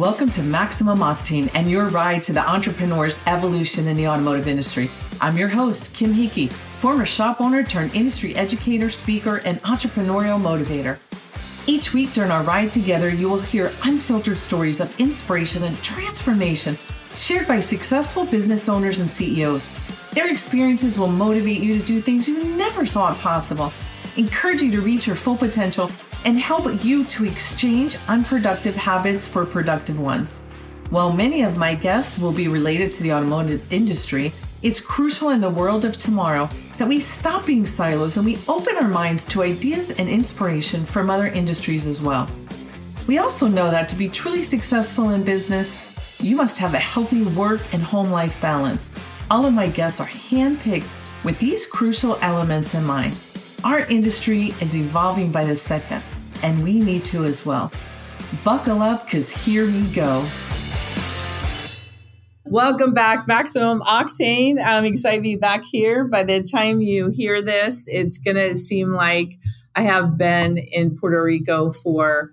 Welcome to Maximum Octane and your ride to the entrepreneur's evolution in the automotive industry. I'm your host, Kim Hickey, former shop owner turned industry educator, speaker, and entrepreneurial motivator. Each week during our ride together, you will hear unfiltered stories of inspiration and transformation shared by successful business owners and CEOs. Their experiences will motivate you to do things you never thought possible, encourage you to reach your full potential, and help you to exchange unproductive habits for productive ones. While many of my guests will be related to the automotive industry, it's crucial in the world of tomorrow that we stop being silos and we open our minds to ideas and inspiration from other industries as well. We also know that to be truly successful in business, you must have a healthy work and home life balance. All of my guests are handpicked with these crucial elements in mind. Our industry is evolving by the second, and we need to as well. Buckle up, because here we go. Welcome back, Maximum Octane. I'm excited to be back here. By the time you hear this, it's going to seem like I have been in Puerto Rico for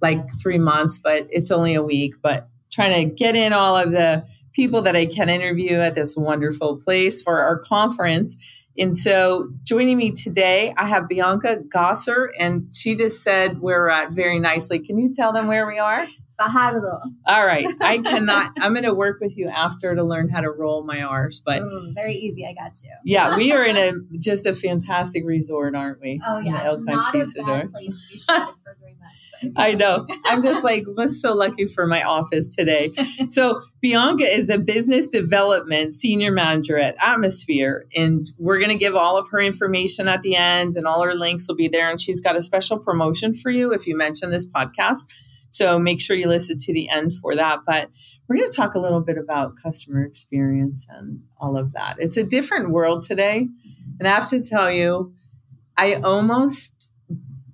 like three months, but it's only a week. But trying to get in all of the people that I can interview at this wonderful place for our conference. And so joining me today, I have Bianca Gosser, and she just said where we're at very nicely. Can you tell them where we are? Fajardo. All right. I cannot, I'm going to work with you after to learn how to roll my R's, but mm, very easy. I got you. yeah, we are in a just a fantastic resort, aren't we? Oh, yeah. It's not a bad place to be for three months. I know. I'm just like, I'm so lucky for my office today. So, Bianca is a business development senior manager at Atmosphere, and we're going to give all of her information at the end, and all her links will be there. And she's got a special promotion for you if you mention this podcast. So, make sure you listen to the end for that. But we're going to talk a little bit about customer experience and all of that. It's a different world today. And I have to tell you, I almost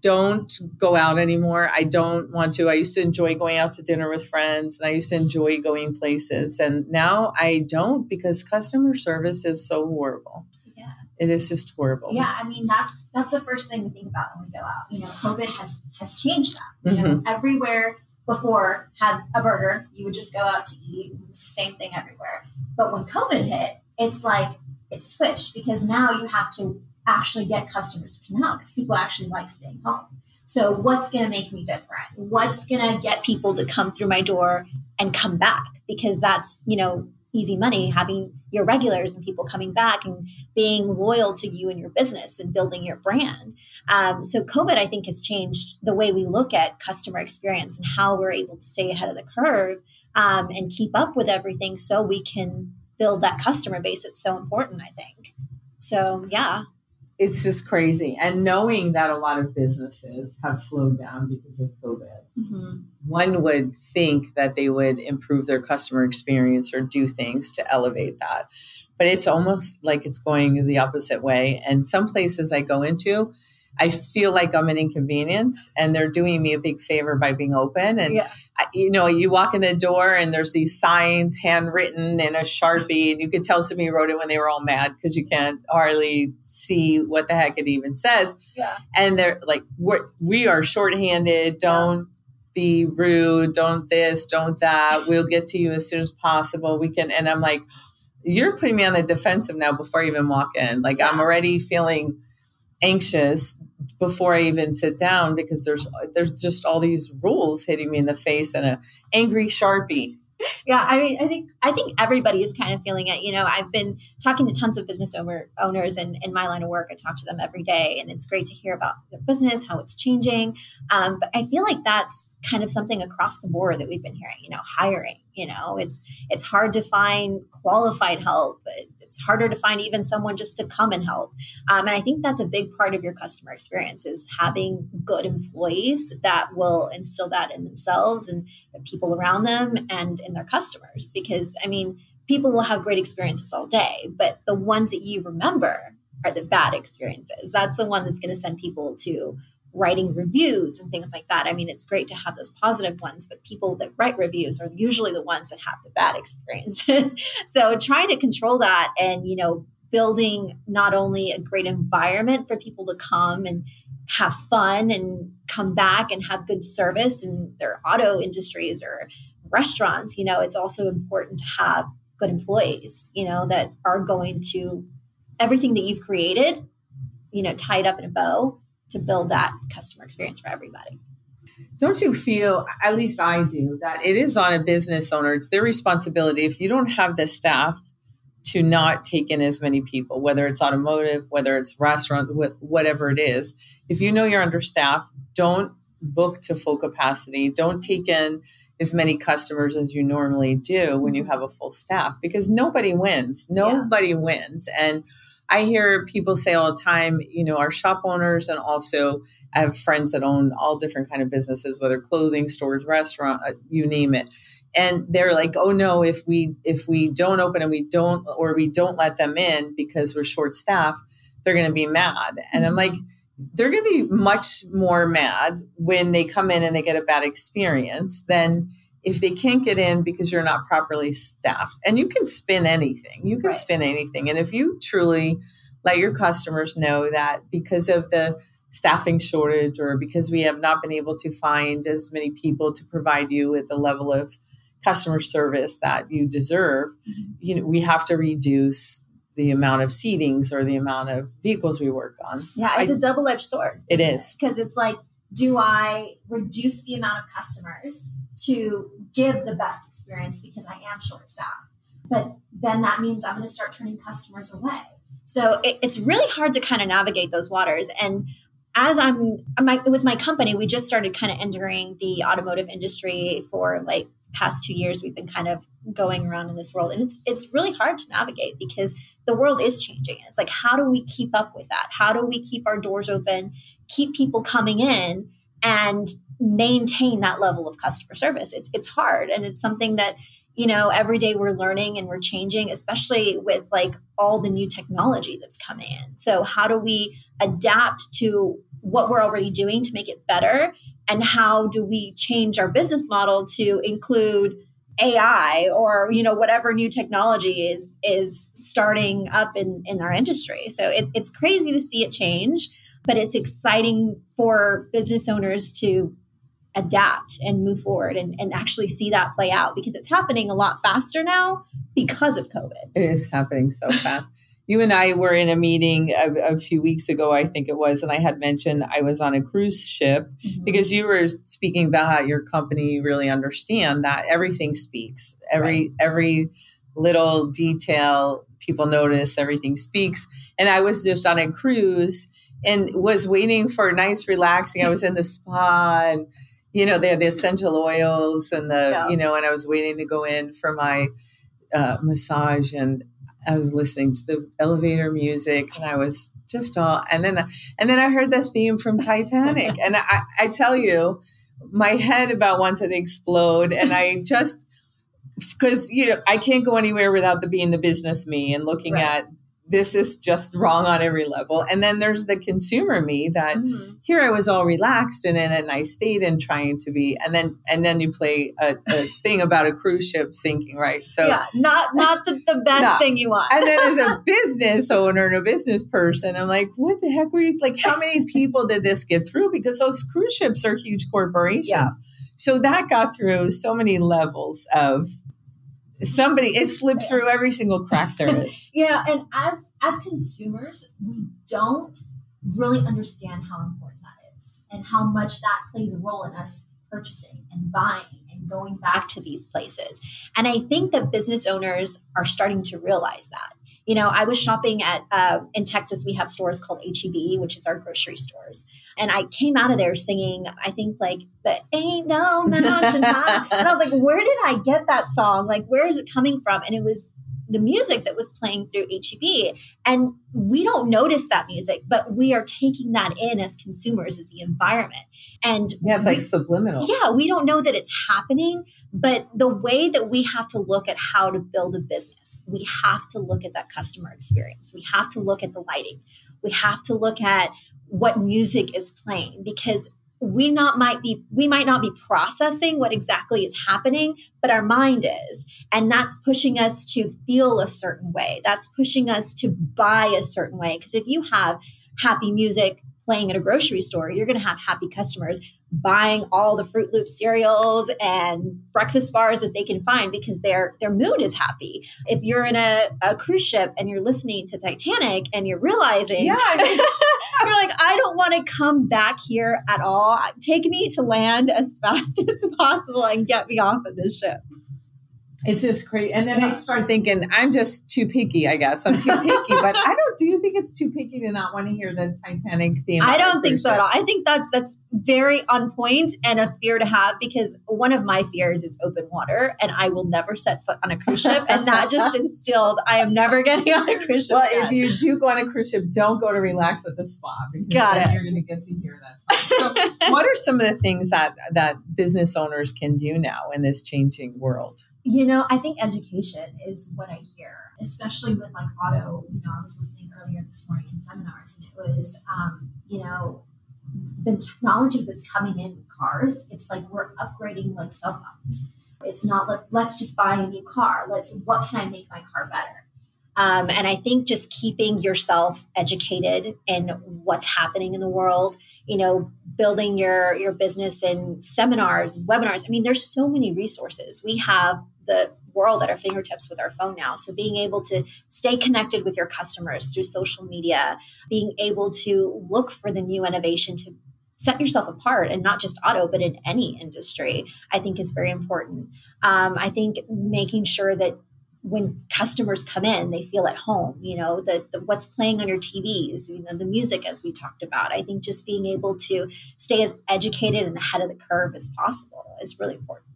don't go out anymore. I don't want to. I used to enjoy going out to dinner with friends and I used to enjoy going places. And now I don't because customer service is so horrible. Yeah. It is just horrible. Yeah, I mean that's that's the first thing to think about when we go out. You know, COVID has has changed that. You know, mm-hmm. everywhere before had a burger, you would just go out to eat. And it's the same thing everywhere. But when COVID hit, it's like it's switched because now you have to actually get customers to come out because people actually like staying home. So, what's going to make me different? What's going to get people to come through my door and come back? Because that's, you know, easy money having your regulars and people coming back and being loyal to you and your business and building your brand. Um, so, COVID, I think, has changed the way we look at customer experience and how we're able to stay ahead of the curve um, and keep up with everything so we can build that customer base. It's so important, I think. So, yeah it's just crazy. And knowing that a lot of businesses have slowed down because of COVID, mm-hmm. one would think that they would improve their customer experience or do things to elevate that. But it's almost like it's going the opposite way. And some places I go into, I feel like I'm an inconvenience and they're doing me a big favor by being open. And, yeah. I, you know, you walk in the door and there's these signs handwritten in a Sharpie and you could tell somebody wrote it when they were all mad because you can't hardly see what the heck it even says. Yeah. And they're like, we're, we are shorthanded. Don't. Yeah. Be rude, don't this, don't that. We'll get to you as soon as possible. We can, and I'm like, you're putting me on the defensive now before I even walk in. Like, yeah. I'm already feeling anxious before I even sit down because there's there's just all these rules hitting me in the face and a angry sharpie. Yeah, I mean, I think I think everybody is kind of feeling it. You know, I've been talking to tons of business owner, owners and in my line of work. I talk to them every day, and it's great to hear about their business, how it's changing. Um, but I feel like that's kind of something across the board that we've been hearing. You know, hiring. You know, it's it's hard to find qualified help it's harder to find even someone just to come and help. Um, and I think that's a big part of your customer experience is having good employees that will instill that in themselves and the people around them and in their customers. Because I mean, people will have great experiences all day, but the ones that you remember are the bad experiences. That's the one that's going to send people to writing reviews and things like that. I mean, it's great to have those positive ones, but people that write reviews are usually the ones that have the bad experiences. so trying to control that and, you know, building not only a great environment for people to come and have fun and come back and have good service in their auto industries or restaurants, you know, it's also important to have good employees, you know, that are going to everything that you've created, you know, tied up in a bow to build that customer experience for everybody. Don't you feel, at least I do, that it is on a business owner, it's their responsibility. If you don't have the staff to not take in as many people, whether it's automotive, whether it's restaurant, whatever it is, if you know you're understaffed, don't book to full capacity. Don't take in as many customers as you normally do when you mm-hmm. have a full staff because nobody wins. Nobody yeah. wins. And I hear people say all the time, you know, our shop owners and also I have friends that own all different kind of businesses, whether clothing, stores, restaurant, uh, you name it. And they're like, "Oh no, if we if we don't open and we don't or we don't let them in because we're short staffed, they're going to be mad." And I'm like, they're going to be much more mad when they come in and they get a bad experience than if they can't get in because you're not properly staffed. And you can spin anything. You can right. spin anything. And if you truly let your customers know that because of the staffing shortage or because we have not been able to find as many people to provide you with the level of customer service that you deserve, mm-hmm. you know, we have to reduce the amount of seatings or the amount of vehicles we work on. Yeah, it's I, a double edged sword. It is. Because it's like, do I reduce the amount of customers to give the best experience because I am short staffed? But then that means I'm going to start turning customers away. So it, it's really hard to kind of navigate those waters. And as I'm with my company, we just started kind of entering the automotive industry for like past two years we've been kind of going around in this world and it's it's really hard to navigate because the world is changing it's like how do we keep up with that how do we keep our doors open keep people coming in and maintain that level of customer service. It's it's hard and it's something that you know every day we're learning and we're changing especially with like all the new technology that's coming in. So how do we adapt to what we're already doing to make it better? And how do we change our business model to include AI or you know whatever new technology is is starting up in in our industry. So it, it's crazy to see it change, but it's exciting for business owners to adapt and move forward and, and actually see that play out because it's happening a lot faster now because of COVID. It is happening so fast you and I were in a meeting a, a, few weeks ago, I think it was, and I had mentioned I was on a cruise ship mm-hmm. because you were speaking about how your company really understand that everything speaks. Every right. every little detail people notice, everything speaks. And I was just on a cruise and was waiting for nice relaxing. I was in the spa and you know, they had the essential oils and the, yeah. you know, and I was waiting to go in for my uh, massage and I was listening to the elevator music and I was just all and then and then I heard the theme from Titanic and I, I tell you my head about wanted to explode and I just because you know I can't go anywhere without the being the business me and looking right. at this is just wrong on every level. And then there's the consumer me that mm-hmm. here I was all relaxed and in a nice state and trying to be, and then and then you play a, a thing about a cruise ship sinking, right? So yeah, not not the, the best no. thing you want. and then as a business owner and a business person, I'm like, what the heck were you like? How many people did this get through? Because those cruise ships are huge corporations. Yeah. So that got through so many levels of somebody it slips through every single crack there is. Yeah and as as consumers we don't really understand how important that is and how much that plays a role in us purchasing and buying and going back to these places. And i think that business owners are starting to realize that you know, I was shopping at uh, in Texas. We have stores called HEB, which is our grocery stores, and I came out of there singing. I think like the "Ain't No Mountain High," and I was like, "Where did I get that song? Like, where is it coming from?" And it was the music that was playing through HEB. And we don't notice that music, but we are taking that in as consumers as the environment. And yeah, it's we, like subliminal. Yeah, we don't know that it's happening, but the way that we have to look at how to build a business, we have to look at that customer experience. We have to look at the lighting. We have to look at what music is playing because we not might be we might not be processing what exactly is happening but our mind is. And that's pushing us to feel a certain way. That's pushing us to buy a certain way. Because if you have happy music playing at a grocery store you're going to have happy customers buying all the Froot Loop cereals and breakfast bars that they can find because their their mood is happy. If you're in a, a cruise ship and you're listening to Titanic and you're realizing, Yeah, I mean- you're like, I don't want to come back here at all. Take me to land as fast as possible and get me off of this ship. It's just crazy. And then I start thinking, I'm just too picky, I guess. I'm too picky. but I don't, do you think it's too picky to not want to hear the Titanic theme? I don't think so at all. I think that's that's very on point and a fear to have because one of my fears is open water and I will never set foot on a cruise ship and that just instilled I am never getting on a cruise ship. Well, again. if you do go on a cruise ship, don't go to relax at the spa because Got then it. you're going to get to hear that. So, what are some of the things that that business owners can do now in this changing world? You know, I think education is what I hear, especially with like auto. You know, I was listening earlier this morning in seminars, and it was, um, you know, the technology that's coming in with cars. It's like we're upgrading like cell phones. It's not like let's just buy a new car. Let's what can I make my car better? Um, and I think just keeping yourself educated in what's happening in the world, you know, building your your business in seminars and webinars. I mean, there's so many resources. We have the world at our fingertips with our phone now. So being able to stay connected with your customers through social media, being able to look for the new innovation to set yourself apart and not just auto but in any industry i think is very important. Um, i think making sure that when customers come in they feel at home you know the, what's playing on your tvs you know the music as we talked about. I think just being able to stay as educated and ahead of the curve as possible is really important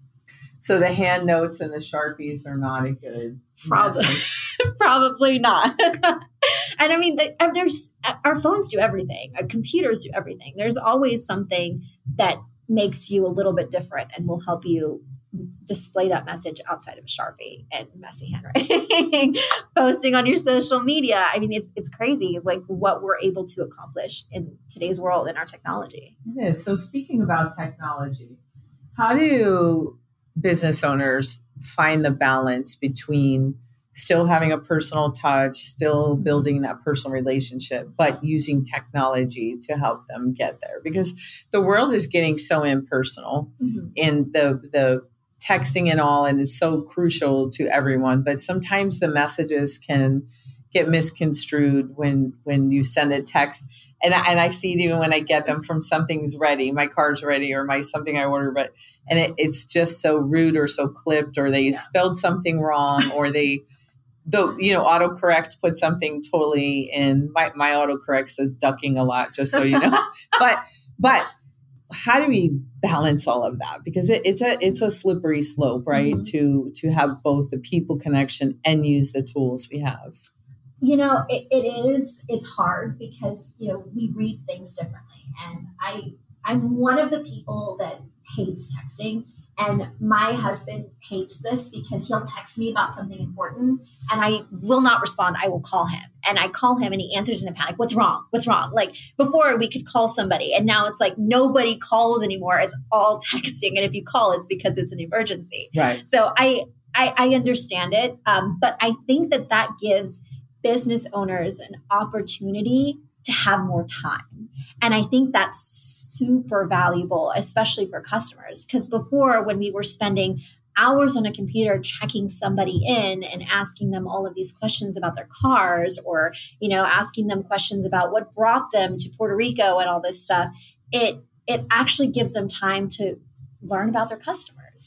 So the hand notes and the sharpies are not a good Probably. message. probably not and i mean the, uh, there's our phones do everything our computers do everything there's always something that makes you a little bit different and will help you display that message outside of a Sharpie and messy handwriting, posting on your social media. I mean, it's it's crazy like what we're able to accomplish in today's world in our technology. It is. So speaking about technology, how do business owners find the balance between still having a personal touch, still building that personal relationship, but using technology to help them get there? Because the world is getting so impersonal mm-hmm. in the the texting and all and is so crucial to everyone but sometimes the messages can get misconstrued when when you send a text. And I, and I see it even when I get them from something's ready my card's ready or my something I order but and it, it's just so rude or so clipped or they spelled something wrong or they the you know autocorrect put something totally in. My my autocorrect says ducking a lot just so you know. But but how do we balance all of that? Because it, it's a it's a slippery slope right Mhm. to to have both the people connection and use the tools we have You know, it, it is. It's hard because you know we read things differently, and I I'm one of the people that hates texting, and my husband hates this because he'll text me about something important, and I will not respond. I will call him, and I call him, and he answers in a panic. What's wrong? What's wrong? Like before, we could call somebody, and now it's like nobody calls anymore. It's all texting, and if you call, it's because it's an emergency. right So I I, I understand it, um, but I think that that gives business owners an opportunity to have more time, and I think that's super valuable, especially for customers. Because before, when we were spending hours on a computer checking somebody in and asking them all of these questions about their cars or you know asking them questions about what brought them to Puerto Rico and all this stuff it it actually gives them time to learn about their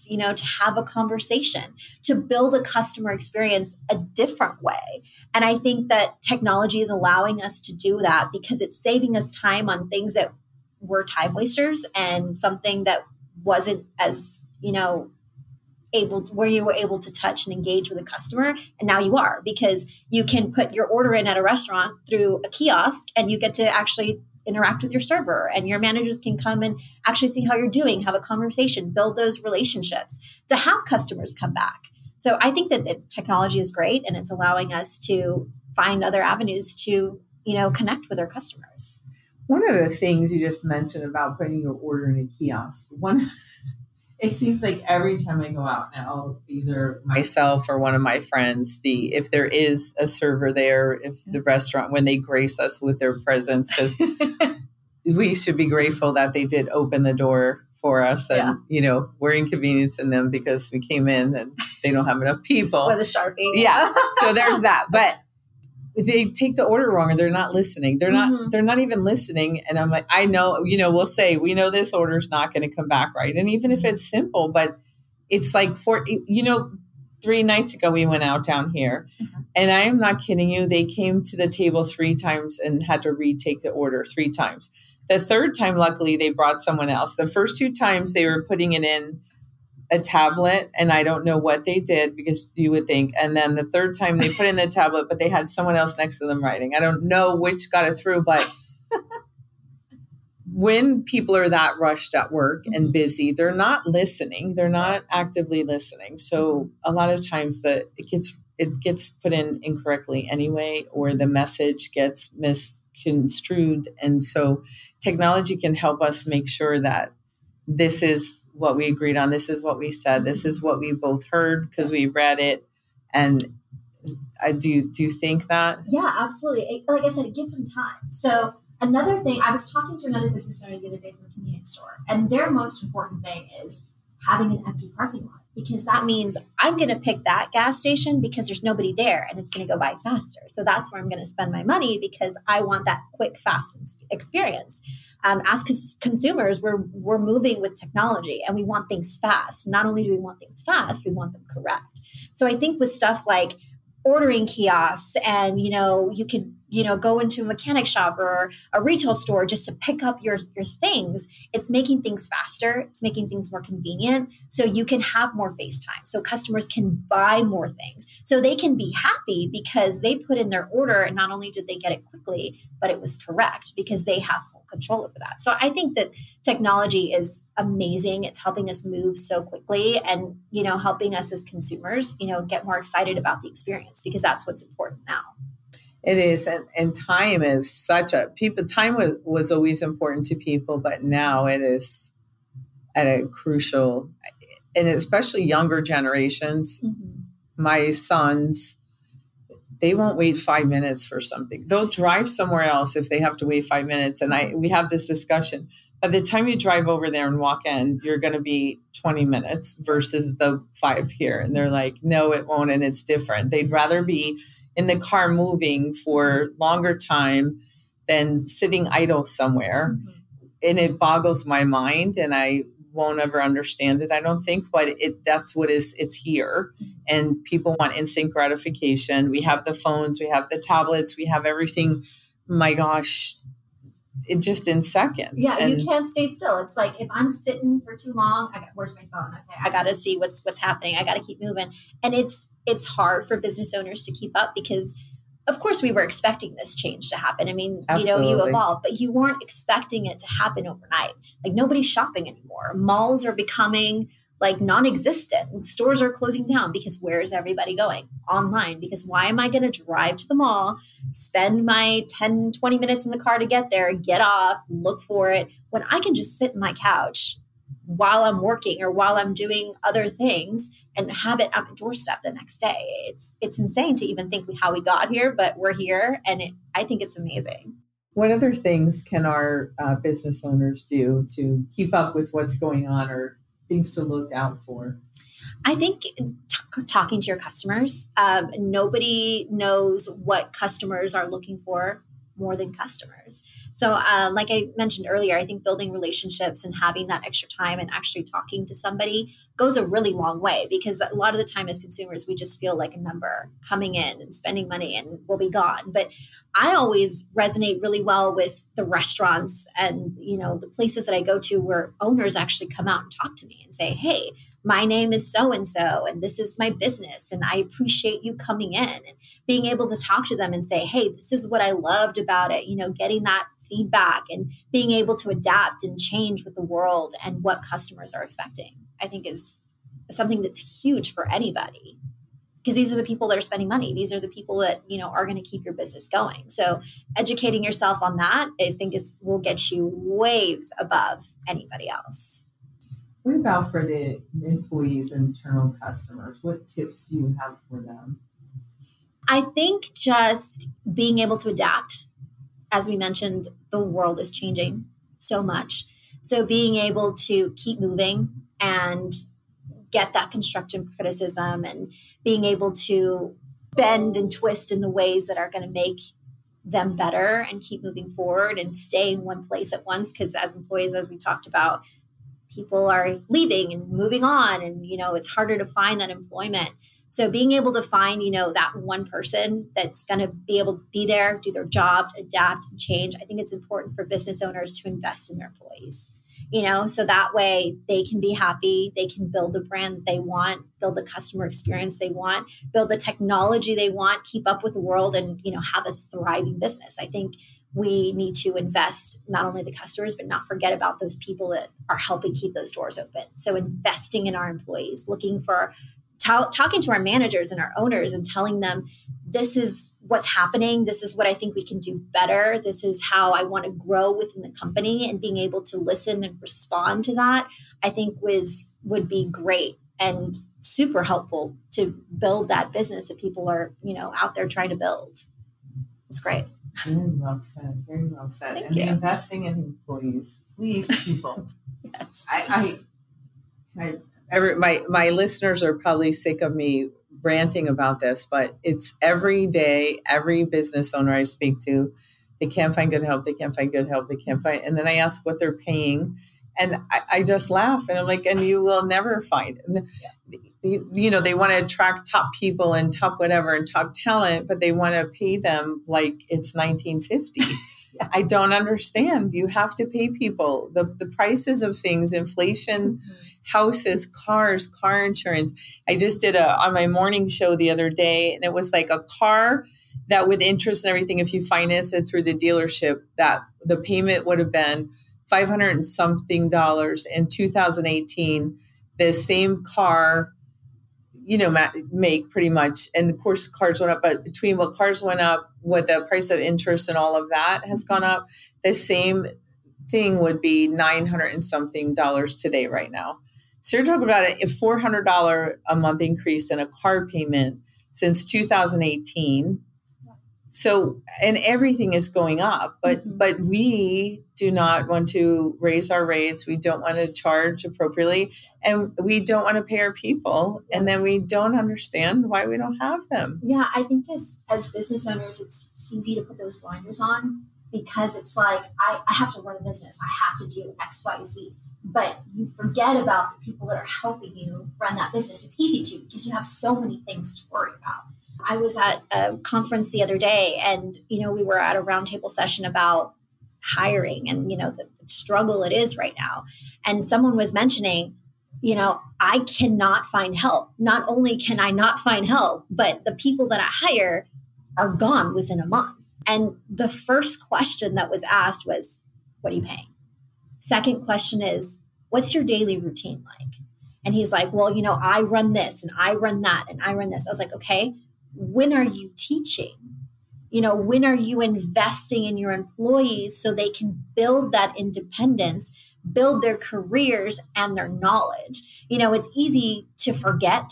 you know to have a conversation to build a customer experience a different way. And i think that technology is allowing us to do that because it's saving us time on things that were time wasters and something that wasn't as you know able to, where you were able to touch and engage with a customer and now you are because you can put your order in at a restaurant through a kiosk and you get to actually interact with your server and your managers can come and actually see how you're doing have a conversation build those relationships to have customers come back. So i think that the technology is great and it's allowing us to find other avenues to you know connect with our customers. One of the things you just mentioned about putting your order in a kiosk one it seems like every time i go out now either myself or one of my friends the if there is a server there if the restaurant when they grace us with their presence because we should be grateful that they did open the door for us and yeah. you know we're inconveniencing them because we came in and they don't have enough people. With a sharpie. Yeah. So there's that. But they take the order wrong or they're not listening they're not mm-hmm. they're not even listening and i'm like i know you know we'll say we know this order is not going to come back right and even if it's simple but it's like for you know three nights ago we went out down here mm-hmm. and i am not kidding you they came to the table three times and had to retake the order three times the third time, luckily, they brought someone else. The first two times they were putting it in a tablet, and I don't know what they did because you would think. And then the third time they put in the tablet, but they had someone else next to them writing. I don't know which got it through, but when people are that rushed at work and mm-hmm. busy, they're not listening. They're not actively listening. So a lot of times that it gets it gets put in incorrectly anyway, or the message gets misconstrued. And so technology can help us make sure that this is what we agreed on, this is what we said, this is what we both heard because we read it. And I do do you think that? Yeah, absolutely. Like I said, it gives them time. So another thing, I was talking to another business owner the other day from a convenience store, and their most important thing is having an empty parking lot because that means I'm going to pick that gas station because there's nobody there and it's going to go by faster. So that's where I'm going to spend my money because I want that quick, fast experience. Um, as cons- consumers, we're we're moving with technology and we want things fast. Not only do we want things fast, we want them correct. So I think with stuff like ordering kiosks and you know you could you know go into a mechanic shop or a retail store just to pick up your your things it's making things faster it's making things more convenient so you can have more face time so customers can buy more things. So they can be happy because they put in their order and not only did they get it quickly but it was correct because they have full control over that. So i think that technology is amazing. It's helping us move so quickly and you know helping us as consumers you know get more excited about the experience because that's what's important now it is, and, and time is such a people. Time was was always important to people, but now it is at a crucial, and especially younger generations. Mm-hmm. My sons, they won't wait five minutes for something. They'll drive somewhere else if they have to wait five minutes. And I we have this discussion. By the time you drive over there and walk in, you're going to be 20 minutes versus the five here. And they're like, no, it won't. And it's different. They'd rather be in the car moving for longer time than sitting idle somewhere. Mm-hmm. And it boggles my mind and I won't ever understand it, I don't think, but it that's what is it's here. Mm-hmm. And people want instant gratification. We have the phones, we have the tablets, we have everything. My gosh, it just in seconds. Yeah, and you can't stay still. It's like if I'm sitting for too long, I got where's my phone? Okay, I got to see what's what's happening. I got to keep moving, and it's it's hard for business owners to keep up because. Of course, we were expecting this change to happen. I mean, Absolutely. you know, you evolve, but you weren't expecting it to happen overnight. Like nobody's shopping anymore. Malls are becoming like non-existent. Stores are closing down because where is everybody going? Online because why am i going to drive to the mall spend my 10 20 minutes in the car to get there get off look for it when i can just sit in my couch while i'm working or while i'm doing other things and have it at my doorstep the next day? It's it's insane to even think how we got here but we're here and it, i think it's amazing. What other things can our uh, business owners do to keep up with what's going on or things to look out for? I think t- talking to your customers. Um, nobody knows what customers are looking for more than customers. So, uh, like I mentioned earlier, I think building relationships and having that extra time and actually talking to somebody goes a really long way because a lot of the time as consumers, we just feel like a number coming in and spending money and we'll be gone. But I always resonate really well with the restaurants and, you know, the places that I go to where owners actually come out and talk to me and say, hey, my name is so and so, and this is my business, and I appreciate you coming in and being able to talk to them and say, hey, this is what I loved about it. You know, getting that feedback and being able to adapt and change with the world and what customers are expecting, I think is something that's huge for anybody. Because these are the people that are spending money. These are the people that you know are going to keep your business going. So educating yourself on that i think is will get you waves above anybody else. What about for the employees and internal customers? What tips do you have for them? I think just being able to adapt as we mentioned, the world is changing so much. So being able to keep moving and get that constructive criticism and being able to bend and twist in the ways that are going to make them better and keep moving forward and stay in one place at once because as employees as we talked about people are leaving and moving on and you know it's harder to find that employment so being able to find you know that one person that's going to be able to be there do their job adapt and change i think it's important for business owners to invest in their employees you know? So that way they can be happy they can build the brand they want build the customer experience they want build the technology they want keep up with the world and you know have a thriving business. I think we need to invest not only the customers but not forget about those people that are helping keep those doors open. So investing in our employees looking for talking to our managers and our owners and telling them this is what's happening this is what i think we can do better this is how i want to grow within the company and being able to listen and respond to that i think was would be great and super helpful to build that business that people are you know out there trying to build it's great very well said. Very well said. Thank and you. investing in employees, please, people. yes I, I, I every, my my listeners are probably sick of me ranting about this, but it's every day, every business owner I speak to, they can't find good help. They can't find good help. They can't find, and then I ask what they're paying, and I, I just laugh, and I'm like, and you will never find. And, you, you know, they want to attract top people and top whatever and top talent, but they want to pay them like it's 1950. I don't understand. You have to pay people the the prices of things, inflation, mm-hmm. houses, cars, car insurance. I just did a on my morning show the other day, and it was like a car that with interest and everything, if you finance it through the dealership, that the payment would have been five hundred and something dollars in 2018. The same car you know ma- make pretty much and of course cars went up but between what cars went up what the price of interest and all of that has gone up the same thing would be 900 and something dollars today right now. So you're talking about a $400 a month increase in a car payment since 2018 so and everything is going up but Mhm. but we do not want to raise our rates we don't want to charge appropriately and we don't want to pay our people and then we don't understand why we don't have them Yeah, I think as as business owners, it's easy to put those blinders on because it's like I, I have to run a business. I have to do X, Y, Z. But you forget about the people that are helping you run that business. It's easy to because you have so many things to worry about. I was at a conference the other day and you know, we were at a roundtable session about hiring and you know the, the struggle it is right now. And someone was mentioning you know, I cannot find help. Not only can I not find help, but the people that I hire are gone within a month. And the first question that was asked was, What are you paying? Second question is, What's your daily routine like? And he's like, Well, you know, I run this and I run that and I run this. I was like, Okay, when are you teaching? You know, when are you investing in your employees so they can build that independence? build their careers and their knowledge. You know, it's easy to forget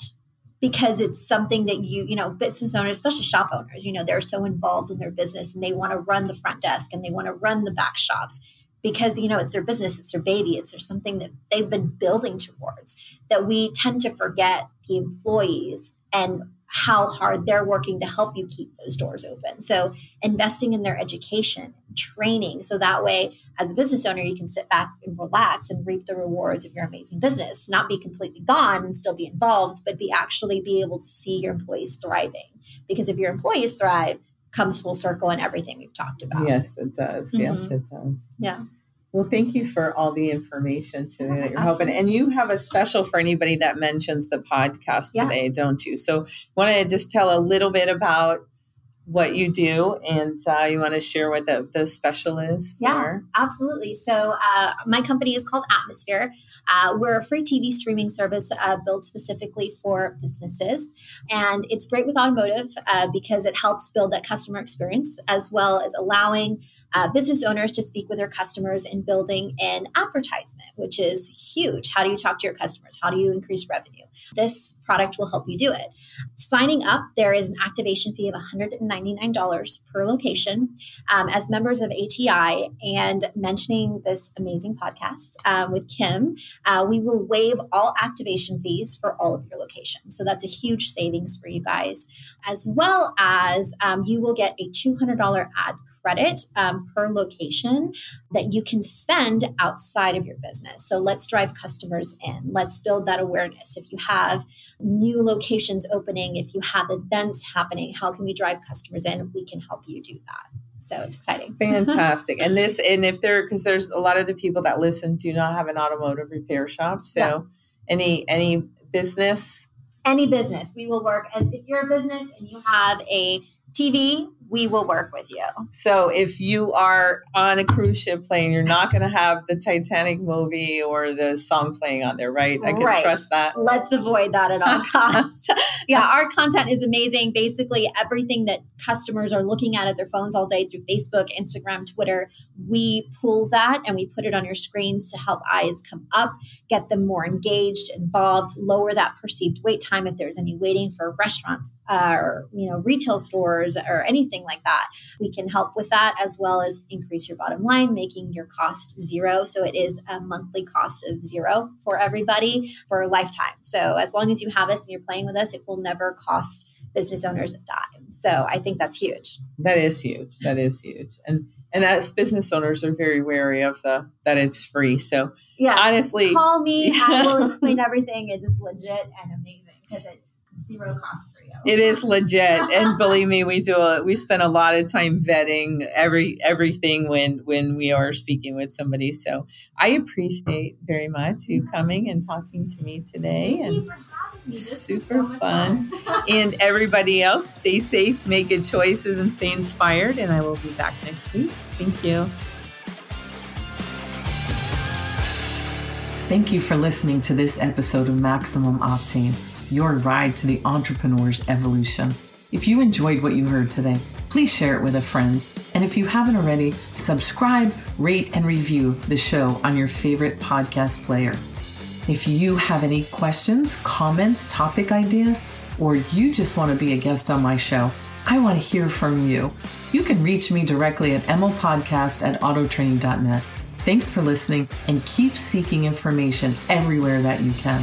because it's something that you, you know, business owners, especially shop owners, you know, they're so involved in their business and they want to run the front desk and they want to run the back shops because, you know, it's their business, it's their baby, it's their something that they've been building towards that we tend to forget the employees and how hard they're working to help you keep those doors open. So investing in their education, training, so that way as a business owner, you can sit back and relax and reap the rewards of your amazing business, not be completely gone and still be involved, but be actually be able to see your employees thriving. Because if your employees thrive, comes full circle in everything we've talked about. yes it does yes mm-hmm. it does Yeah. Well thank you for all the information today that you're Absolutely. helping and you have a special for anybody that mentions the podcast Yeah. today don't you so want to just tell a little bit about what you do and uh, you want to share what the, the special is Yeah. for Absolutely. So, uh, my company is called Atmosphere. Uh, we're a free TV streaming service uh, built specifically for businesses. And it's great with automotive uh, because it helps build that customer experience as well as allowing uh, business owners to speak with their customers in building an advertisement, which is huge. How do you talk to your customers? How do you increase revenue? This product will help you do it. Signing up, there is an activation fee of $199 per location. Um, as members of ATI and mentioning this amazing podcast um, with Kim, uh, we will waive all activation fees for all of your locations. So that's a huge savings for you guys, as well as um, you will get a $200 ad credit um, per location that you can spend outside of your business. So let's drive customers in. Let's build that awareness. If you have new locations opening, if you have events happening, how can we drive customers in? We can help you do that. So it's exciting. Fantastic. and this, and if there, because there's a lot of the people that listen do not have an automotive repair shop. So yeah. any, any business, any business, we will work as if you're a business and you have a TV, we will work with you. So if you are on a cruise ship plane, you're not going to have the Titanic movie or the song playing on there, right? I can right. trust that. Let's avoid that at all costs. yeah, our content is amazing. Basically, everything that customers are looking at at their phones all day through Facebook, Instagram, Twitter, we pull that and we put it on your screens to help eyes come up, get them more engaged, involved, lower that perceived wait time if there's any waiting for restaurants uh, or you know retail stores or anything like that. We can help with that as well as increase your bottom line, making your cost zero. So it is a monthly cost of zero for everybody for a lifetime. So as long as you have us and you're playing with us, it will never cost business owners a dime. So I think that's huge. That is huge. That is huge. And and as business owners are very wary of the that it's free. So yeah, honestly, call me. I will explain everything. It is legit and amazing because it zero cost for you. It is legit, and believe me, we do a we spend a lot of time vetting every everything when when we are speaking with somebody. So I appreciate very much you coming and talking to me today. Thank and you for having me. This super so fun. fun. and everybody else, stay safe, make good choices, and stay inspired. And I will be back next week. Thank you. Thank you for listening to this episode of Maximum Octane your ride to the entrepreneur's evolution. If you enjoyed what you heard today, please share it with a friend. And if you haven't already, subscribe, rate, and review the show on your favorite podcast player. If you have any questions, comments, topic ideas, or you just want to be a guest on my show, I want to hear from you. You can reach me directly at emopodcast at autotraining.net. Thanks for listening and keep seeking information everywhere that you can.